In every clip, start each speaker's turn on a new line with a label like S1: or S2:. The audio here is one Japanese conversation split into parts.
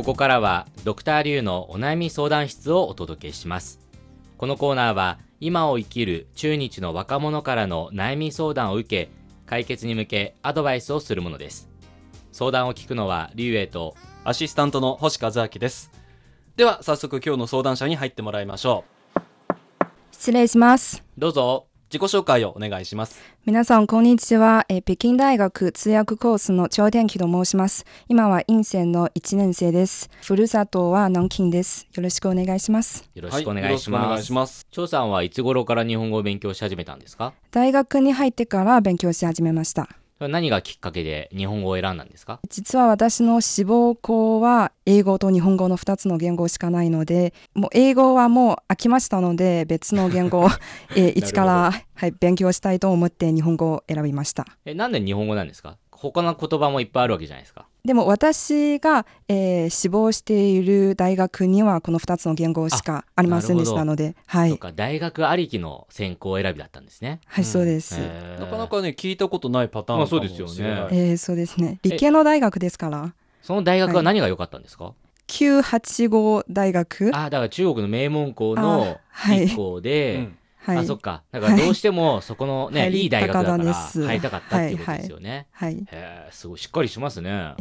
S1: ここからはドクターリュウのお悩み相談室をお届けします。このコーナーは今を生きる中日の若者からの悩み相談を受け解決に向けアドバイスをするものです。相談を聞くのはリュウエイと
S2: アシスタントの星和明です。では早速今日の相談者に入ってもらいましょ
S3: 失礼します。
S1: どうぞ。
S2: う自己紹介をお願いします
S3: 皆さん、こんにちは。えー北京大学通訳コースの張天気と申します。今は院生の1年生です。ふるさとは南京です。よろしくお願いします。
S1: よろしくお願いします,、
S2: いします
S1: 張さんはいつ頃から日本語を勉強し始めたんですか？
S3: 大学に入ってから勉強し始めました。
S1: 何がきっかけで日本語を選んだんですか？
S3: 実は私の志望校は英語と日本語の2つの言語しかないので、もう英語はもう飽きましたので、別の言語を、えー一から、はい、勉強したいと思って日本語を選びました。
S1: えなんで日本語なんですか？他の言葉もいっぱいあるわけじゃないですか。
S3: でも私が、えー志望している大学にはこの2つの言語しかありませんでしたので、はい、
S1: 大学ありきの専攻選びだったんですね。
S3: はい、そうです。
S2: なかなかね聞いたことないパターン
S1: まあそうですよね。
S3: えーそうですね。理系の大学ですから、
S1: その大学は何が良かったんですか、
S3: 985大学、
S1: あだから中国の名門校の
S3: あはい。
S1: 一校で、
S2: うん
S3: はい、
S1: あそっかだからどうしてもそこのね、
S3: はい
S1: い、い大学だから入りたかったっていうことですよね。
S3: はい、
S1: へえすごいしっかりしますね。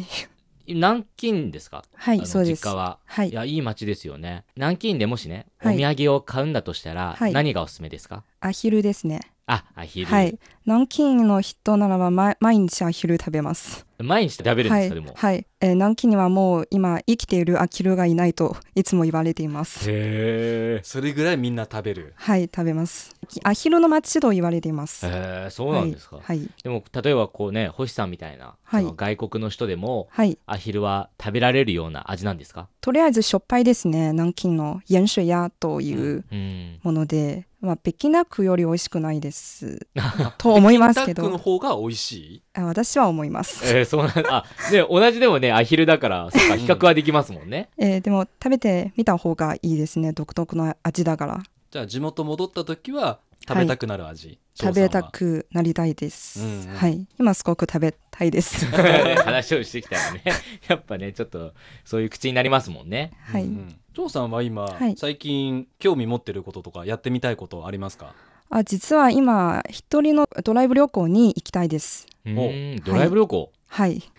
S1: 南京ですか、
S3: はい、そうです。
S1: 実家は。
S3: はい
S1: いやいい街ですよね。南京でもしねお
S3: はい
S1: 土産を買うんだとしたら、
S3: はい
S1: 何がおすすめですか？
S3: アヒルですね。
S1: あアヒル、
S3: はい、南京の人ならばま毎日アヒル食べます。
S1: 毎日食べるん
S3: はい
S1: ですか、でも、
S3: はい、えー南京にはもう今生きているアヒルがいないといつも言われています。
S1: へえ
S2: それぐらいみんな食べる。
S3: はい、食べます。アヒルの街と言われています。
S1: へえそうなんですか、
S3: はい、はい、
S1: でも例えばこうね星さんみたいな、
S3: はい。
S1: 外国の人でも
S3: はい。
S1: アヒルは食べられるような味なんですか？
S3: とりあえずしょっぱいですね。南京の塩水屋という
S1: うん。
S3: もので、まあ、北京ダックより美味しくないです。と思いますけ
S2: タックの
S3: ど、
S2: 方が美味しい？
S3: あ私は思います。
S1: えー、そうなんあで同じでもねアヒルだからそっか比較はできますもんね、
S3: えーでも食べてみた方がいいですね。独特の味だから。
S2: じゃあ地元戻った時は食べたくなる味、
S3: 食べたくなりたいです。
S2: うんうん
S3: はい。今すごく食べたいです。
S1: 話をしてきたらね やっぱねちょっとそういう口になりますもんね
S3: はい。
S2: うんうん張さんは今、
S3: はい
S2: 最近興味持ってることとかやってみたいことありますか？
S3: あ実は今、一人のドライブ旅行に行きたいです。
S1: うんドライブ旅行、
S3: はい。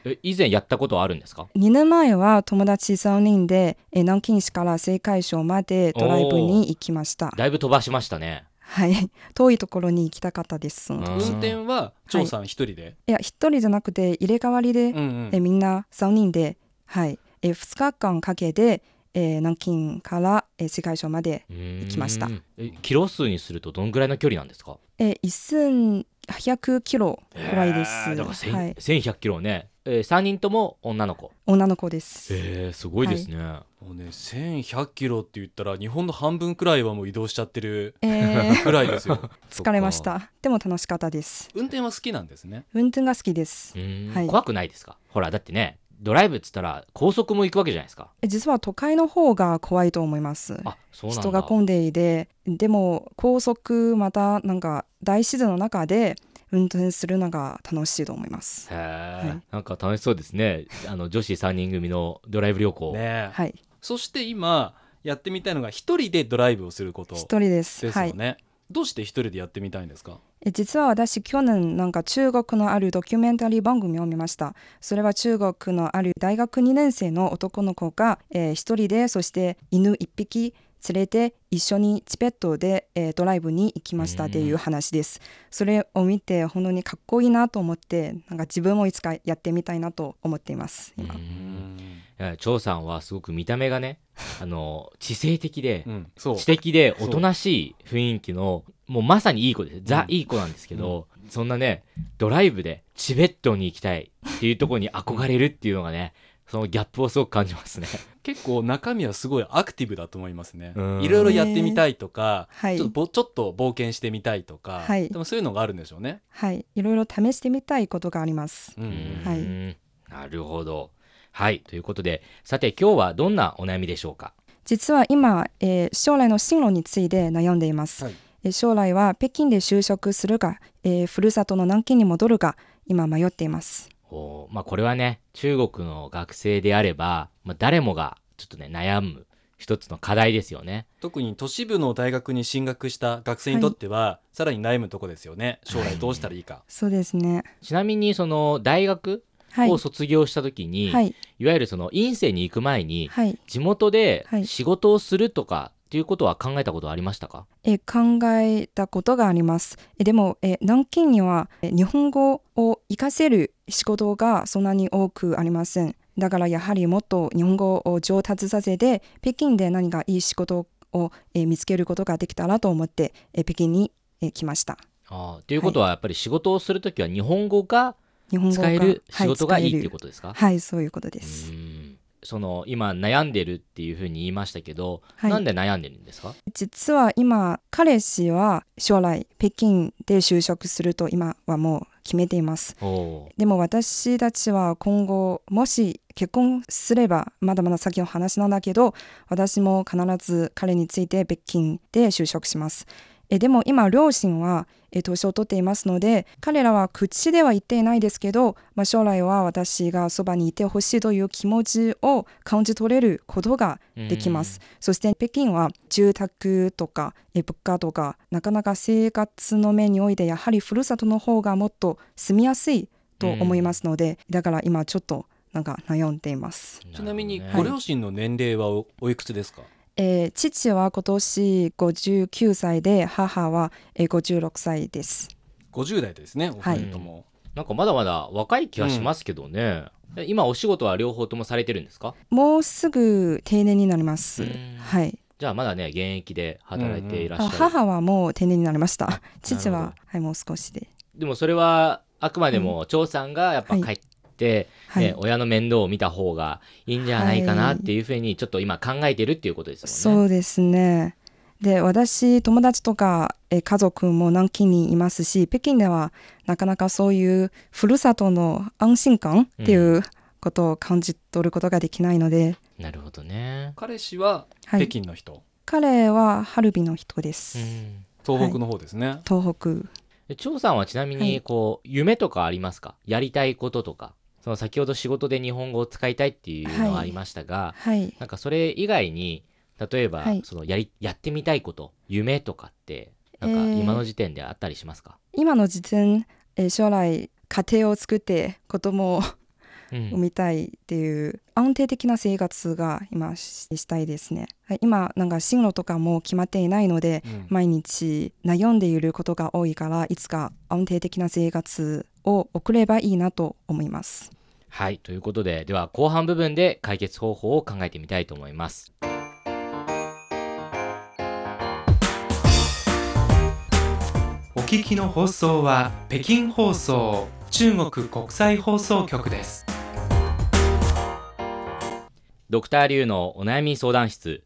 S1: え以前やったことはあるんですか
S3: ？2年前は友達3人でえー南京市から青海省までドライブに行きました。
S1: だいぶ飛ばしましたね。
S3: はい。遠いところに行きたかったです。
S2: 運転は張さん一人で、
S3: い。や、一人じゃなくて入れ替わりで、
S2: うんうん。
S3: えみんな3人で、はい。え2日間かけて、えー南京から、えー青海省まで、
S1: 行
S3: きました。
S1: えキロ数にするとどんぐらいの距離なんですか？
S3: えー、1100キロぐらいです。
S1: えーだから千
S3: はい。
S1: 1100キロね、えー、3人とも女の子。
S3: 女の子です。
S1: えー、すごいですね、
S2: もうね1100キロって言ったら日本の半分くらいはもう移動しちゃってる
S3: えー。
S2: くらいですよ。
S3: 疲れました。でも楽しかったです。
S2: 運転は好きなんですね。
S3: 運転が好きです。はい。
S1: 怖くないですか？ほらだってねドライブっつったら高速も行くわけじゃないですか
S3: え実は都会の方が怖いと思います。
S1: あそうなんだ
S3: 人が混んでいて、でも高速またなんか大自然の中で運転するのが楽しいと思います。
S1: へえ、
S3: はい
S1: なんか楽しそうですねあの女子3人組のドライブ旅行、
S2: ねえ
S3: はい。
S2: そして今やってみたいのが一人でドライブをすること
S3: 一人です。はい。
S2: ですよね、どうして一人でやってみたいんですか？
S3: え実は私去年なんか中国のあるドキュメンタリー番組を見ました。それは中国のある大学2年生の男の子が、えー一人でそして犬一匹連れて一緒にチペットで、えードライブに行きましたっていう話です。それを見て本当にかっこいいなと思ってなんか自分もいつかやってみたいなと思っています今、
S1: えー張さんはすごく見た目がね あの知性的で、
S2: うんそう。
S1: 知的でおとなしい雰囲気のもうまさにいい子です。ザ
S2: うん。
S1: いい子なんですけど、そんなねドライブでチベットに行きたいっていうところに憧れるっていうのがねそのギャップをすごく感じますね。
S2: 結構中身はすごいアクティブだと思いますね。
S1: うん。
S2: いろいろやってみたいとか、
S3: はい。
S2: ちょっとぼちょっと冒険してみたいとか、
S3: はい。
S2: でもそういうのがあるんでしょうね、
S3: はい。いろいろ試してみたいことがあります。はい。
S1: うんなるほど。はい。ということでさて今日はどんなお悩みでしょうか？
S3: 実は今、えー将来の進路について悩んでいます、
S2: はい。
S3: えー将来は北京で就職するか、えーふるさとの南京に戻るか今迷っています
S1: おまあこれはね中国の学生であれば、まあ、誰もがちょっとね悩む一つの課題ですよね。
S2: 特に都市部の大学に進学した学生にとっては、さらに悩むとこですよね。将来どうしたらいいか、
S3: そうですね。
S1: ちなみにその大学
S3: はい。
S1: を卒業した時に、
S3: はい。
S1: い、わゆるその院生に行く前に
S3: はい。
S1: 地元で
S3: はい。
S1: 仕事をするとかっていうことは考えたことはありましたか、
S3: え考えたことがあります。えでもえ南京にはえ日本語を活かせる仕事がそんなに多くありません。だからやはりもっと日本語を上達させて北京で何かいい仕事をえ見つけることができたらと思ってえ北京にえ来ました。
S1: あーということはやっぱり仕事をする時は日本語が使える仕事がいいっていう
S3: と
S1: ことですか、
S3: はい、そういうことです。
S1: うんその今悩んでるっていうふうに言いましたけど、
S3: はい
S1: なんで悩んでるんですか？
S3: 実は今彼氏は将来北京で就職すると今はもう決めています。でも私たちは今後もし結婚すればまだまだ先の話なんだけど私も必ず彼について北京で就職します。えでも今両親はえ年を取っていますので彼らは口では言っていないですけど、まあ、将来は私がそばにいてほしいという気持ちを感じ取れることができます。そして北京は住宅とかえ物価とかなかなか生活の面においてやはりふるさとの方がもっと住みやすいと思いますので、だから今ちょっとなんか悩んでいます。
S2: ちなみにご両親の年齢はおおいくつですか、
S3: えー父は今年59歳で母はえー56歳です。
S2: 50代ですねお二人とも、
S1: なんかまだまだ若い気がしますけどね、え今お仕事は両方ともされてるんですか？
S3: もうすぐ定年になります
S1: うん。
S3: はい。
S1: じゃあまだね現役で働いていらっし
S3: あ
S1: ゃる、
S3: 母はもう定年になりました。父ははいもう少しで。
S1: でもそれはあくまでも張さんがやっぱ帰って、
S3: はい。
S1: ね、親の面倒を見た方がいいんじゃないかなっていうふうにちょっと今考えてるっていうことですもんね。
S3: そうですね。で私友達とかえ家族も南京にいますし北京ではなかなかそういうふるさとの安心感っていうことを感じ取ることができないので、
S1: なるほどね。
S2: 彼氏は
S3: はい。
S2: 北京の人、
S3: 彼はハルビの人です、
S1: うん。
S2: 東北の方ですね、
S3: 東北。
S1: で張さんはちなみに
S3: はい。
S1: こう、夢とかありますか？やりたいこととかその先ほど仕事で日本語を使いたいっていうのはありましたが、
S3: はい。
S1: なんかそれ以外に例えば、
S3: はい。
S1: そのやりやってみたいこと夢とかってなんか
S3: えー。
S1: 今の時点であったりしますか、
S3: 今の時点え将来家庭を作って子供を
S1: うん。
S3: 産みたいっていう安定的な生活が今ししたいですね、はい、今なんか進路とかも決まっていないので、
S2: うん。
S3: 毎日悩んでいることが多いからいつか安定的な生活を送ればいいなと思います。
S1: はいということででは後半部分で解決方法を考えてみたいと思います。
S4: お聞きの放送は北京放送中国国際放送局です。
S1: ドクターリュウのお悩み相談室。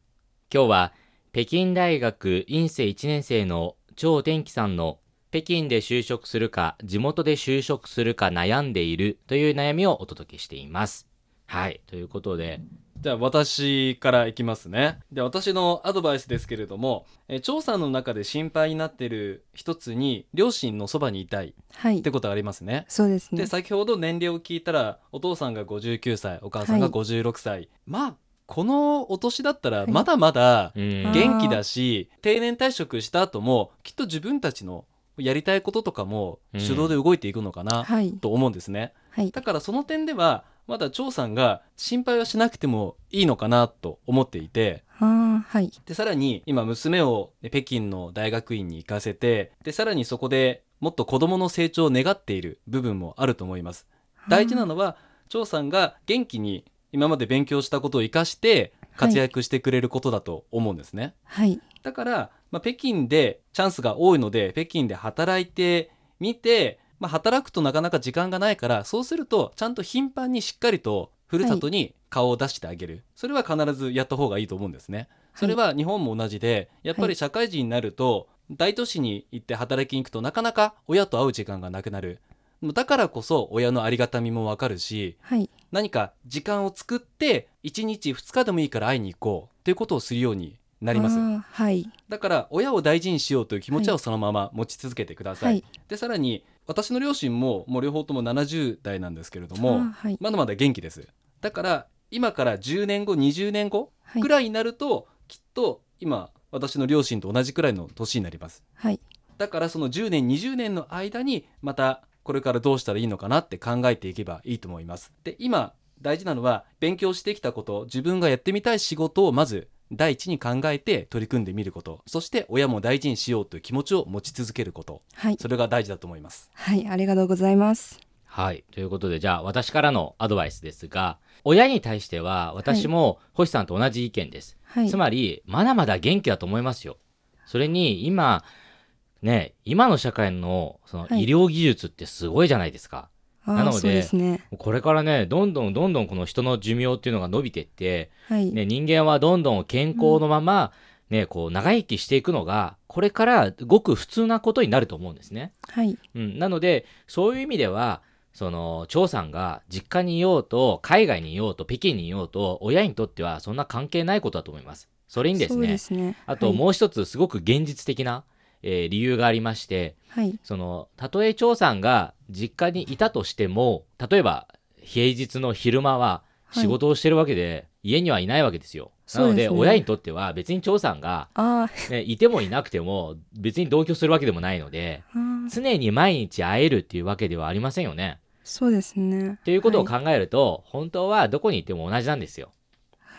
S1: 今日は北京大学院生1年生の張天気さんの北京で就職するか地元で就職するか悩んでいるという悩みをお届けしています。はい。ということで。
S2: じゃあ私からいきますね。で私のアドバイスですけれどもえ調査の中で心配になっている一つに両親のそばにいたい
S3: はい。
S2: ってことがありますね。
S3: そうですね。
S2: で先ほど年齢を聞いたらお父さんが59歳お母さんが
S3: はい。
S2: 56歳、まあこのお年だったら
S3: はい。
S2: まだまだ元気だし、定年退職した後もきっと自分たちのやりたいこととかも
S1: うん。
S2: 手動で動いていくのかな
S3: はい。
S2: と思うんですね、
S3: はい。
S2: だからその点ではまだ張さんが心配はしなくてもいいのかなと思っていて。
S3: はい。
S2: でさらに今娘をね北京の大学院に行かせてでさらにそこでもっと子どもの成長を願っている部分もあると思います。大事なのは張さんが元気に今まで勉強したことを生かして活躍してくれることだと思うんですね、
S3: はい
S2: だから、まあ、北京でチャンスが多いので北京で働いてみて、まあ、働くとなかなか時間がないからそうするとちゃんと頻繁にしっかりとふるさとに顔を出してあげる、それは必ずやった方がいいと思うんですね。それは日本も同じでやっぱり社会人になると大都市に行って働きに行くとなかなか親と会う時間がなくなる。だからこそ親のありがたみもわかるし
S3: はい。
S2: 何か時間を作って1日2日でもいいから会いに行こうということをするようになります。
S3: はい。
S2: だから親を大事にしようという気持ちはそのまま持ち続けてください、
S3: はい。
S2: でさらに私の両親ももう両方とも70代なんですけれども、
S3: あはい。
S2: まだまだ元気です。だから今から10年後20年後
S3: はい。
S2: くらいになると、きっと今私の両親と同じくらいの年になります。
S3: はい。
S2: だからその10年20年の間にまたこれからどうしたらいいのかなって考えていけばいいと思います。で今大事なのは勉強してきたこと自分がやってみたい仕事をまず第一に考えて取り組んでみることそして親も大事にしようという気持ちを持ち続けること
S3: はい
S2: それが大事だと思います
S3: はいありがとうございます
S1: はい。ということで、じゃあ私からのアドバイスですが、親に対しては私も星さんと同じ意見です。
S3: はい
S1: つまり、まだまだ元気だと思いますよ。それに、今、ね、今の社会のその
S3: はい
S1: 医療技術ってすごいじゃないですか。なので
S3: ね。
S1: これからね、どんどんどんどんこの人の寿命っていうのが伸びていって、
S3: はい、
S1: ね、人間はどんどん健康のまま、ね、こう長生きしていくのが、これからごく普通なことになると思うんですね。
S3: はい。
S1: うん、なので、そういう意味では、その、張さんが実家にいようと、海外にいようと、北京にいようと、親にとってはそんな関係ないことだと思います。それにですね、
S3: ですね。
S1: あともう一つすごく現実的な、えー理由がありまして、
S3: はい。
S1: その、たとえ張さんが実家にいたとしても、例えば平日の昼間は仕事をしてるわけで、家にはいないわけですよ。なので、
S3: ね
S1: 親にとっては別に張さんが、
S3: あ
S1: ね、いてもいなくても別に同居するわけでもないので、常に毎日会えるっていうわけではありませんよね。
S3: そうですね。
S1: っていうことを
S3: は
S1: 考えると、本当はどこにいても同じなんですよ。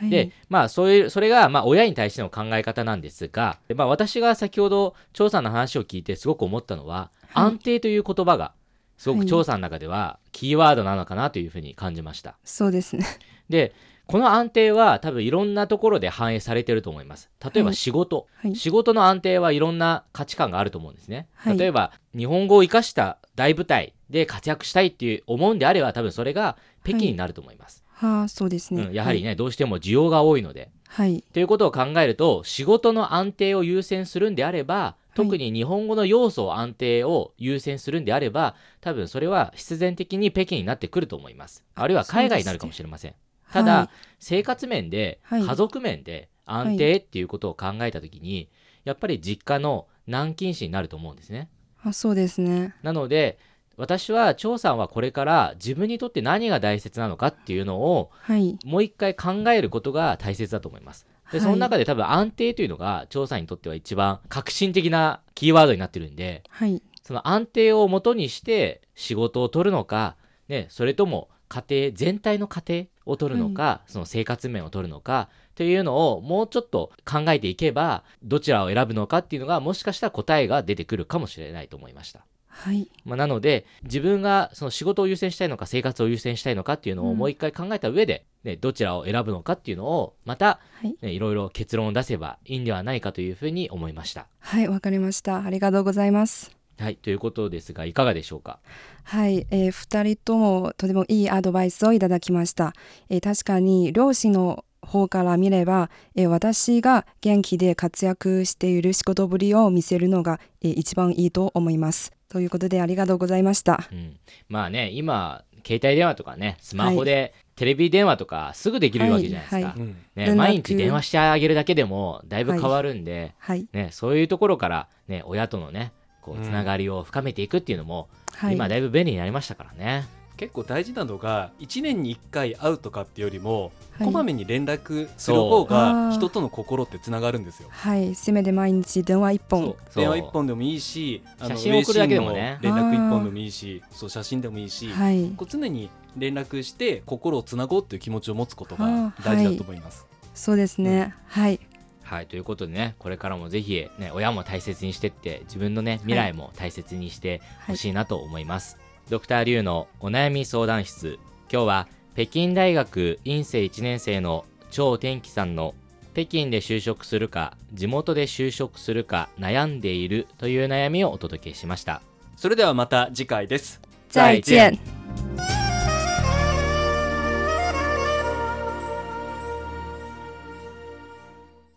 S3: い
S1: で、まあそういう、それがまあ親に対しての考え方なんですが、でまあ私が先ほど張さんの話を聞いてすごく思ったのは、
S3: はい
S1: 安定という言葉が、すご
S3: はい
S1: く張さんの中ではキーワードなのかなというふうに感じました。
S3: そうですね
S1: で、この安定は多分いろんなところで反映されてると思います。例えば
S3: はい
S1: 仕事。
S3: はい
S1: 仕事の安定はいろんな価値観があると思うんですね。
S3: はい
S1: 例えば日本語を生かした大舞台で活躍したいっていう思うんであれば多分それが北京になると思います。
S3: はあそうですね、
S1: うん、やはりね、どうしても需要が多いので。
S3: はい。
S1: ということを考えると仕事の安定を優先するんであれば特に日本語の要素安定を優先するんであれば多分それは必然的に北京になってくると思います。あるいは海外になるかもしれません、ただ、
S3: はい
S1: 生活面で、
S3: はい。
S1: 家族面で安定っていうことを考えた時に、やっぱり実家の南京市になると思うんですね。
S3: あそうですね。
S1: なので私は張さんはこれから自分にとって何が大切なのかっていうのを
S3: はい
S1: もう一回考えることが大切だと思います。で、
S3: はい
S1: その中で多分安定というのが調査にとっては一番革新的なキーワードになってるんで、
S3: はい
S1: その安定をもとにして仕事を取るのか、ね、それとも家庭、全体の家庭を取るのか、その生活面を取るのか、というのをもうちょっと考えていけば、どちらを選ぶのかっていうのがもしかしたら答えが出てくるかもしれないと思いました。
S3: はい。
S1: まあ、なので自分がその仕事を優先したいのか生活を優先したいのかっていうのを
S3: うん。
S1: もう一回考えた上で、ねどちらを選ぶのかっていうのをまた、
S3: はい。
S1: ね、いろいろ結論を出せばいいんではないかというふうに思いました。
S3: はいわかりました。ありがとうございます。
S1: はい、ということですがいかがでしょうか？
S3: はい、えー、2人ともとてもいいアドバイスをいただきました、えー確かに両親の方から見れば、えー私が元気で活躍している仕事ぶりを見せるのが、えー一番いいと思います。ということでありがとうございました。
S1: うん、まあね今携帯電話とかねスマホでテレビ電話とかすぐできるわけじゃないですか。
S3: はい。
S2: うん。
S1: ね、毎日電話してあげるだけでもだいぶ変わるんで、
S3: はい。
S1: ね、そういうところから、ね、親とのねこ
S2: う
S1: うんつながりを深めていくっていうのも、
S3: はい。
S1: 今だいぶ便利になりましたからね。
S2: 結構大事なのが1年に1回会うとかっていうよりも、
S3: はい。
S2: こまめに連絡する方が
S3: ー。
S2: 人との心ってつながるんですよ。
S3: はい。せめて毎日電話一本。
S2: 電話一本でもいいしあの
S1: 写真送るだけでもね。
S2: 連絡一本でもいいしそう写真でもいいし、
S3: はい。
S2: こう常に連絡して心をつなごうっていう気持ちを持つこと
S3: あ
S2: が
S3: ー
S2: 大事だと思います。
S3: そうですね、はい。
S1: はい、ということでね、これからもぜひ、ね、親も大切にしてって、自分のね、未来も大切にしてほしいなと思います。ドクターリュウのお悩み相談室。今日は、北京大学院生1年生の張天気さんの、北京で就職するか、地元で就職するか悩んでいるという悩みをお届けしました。
S2: それではまた次回です。
S3: 再见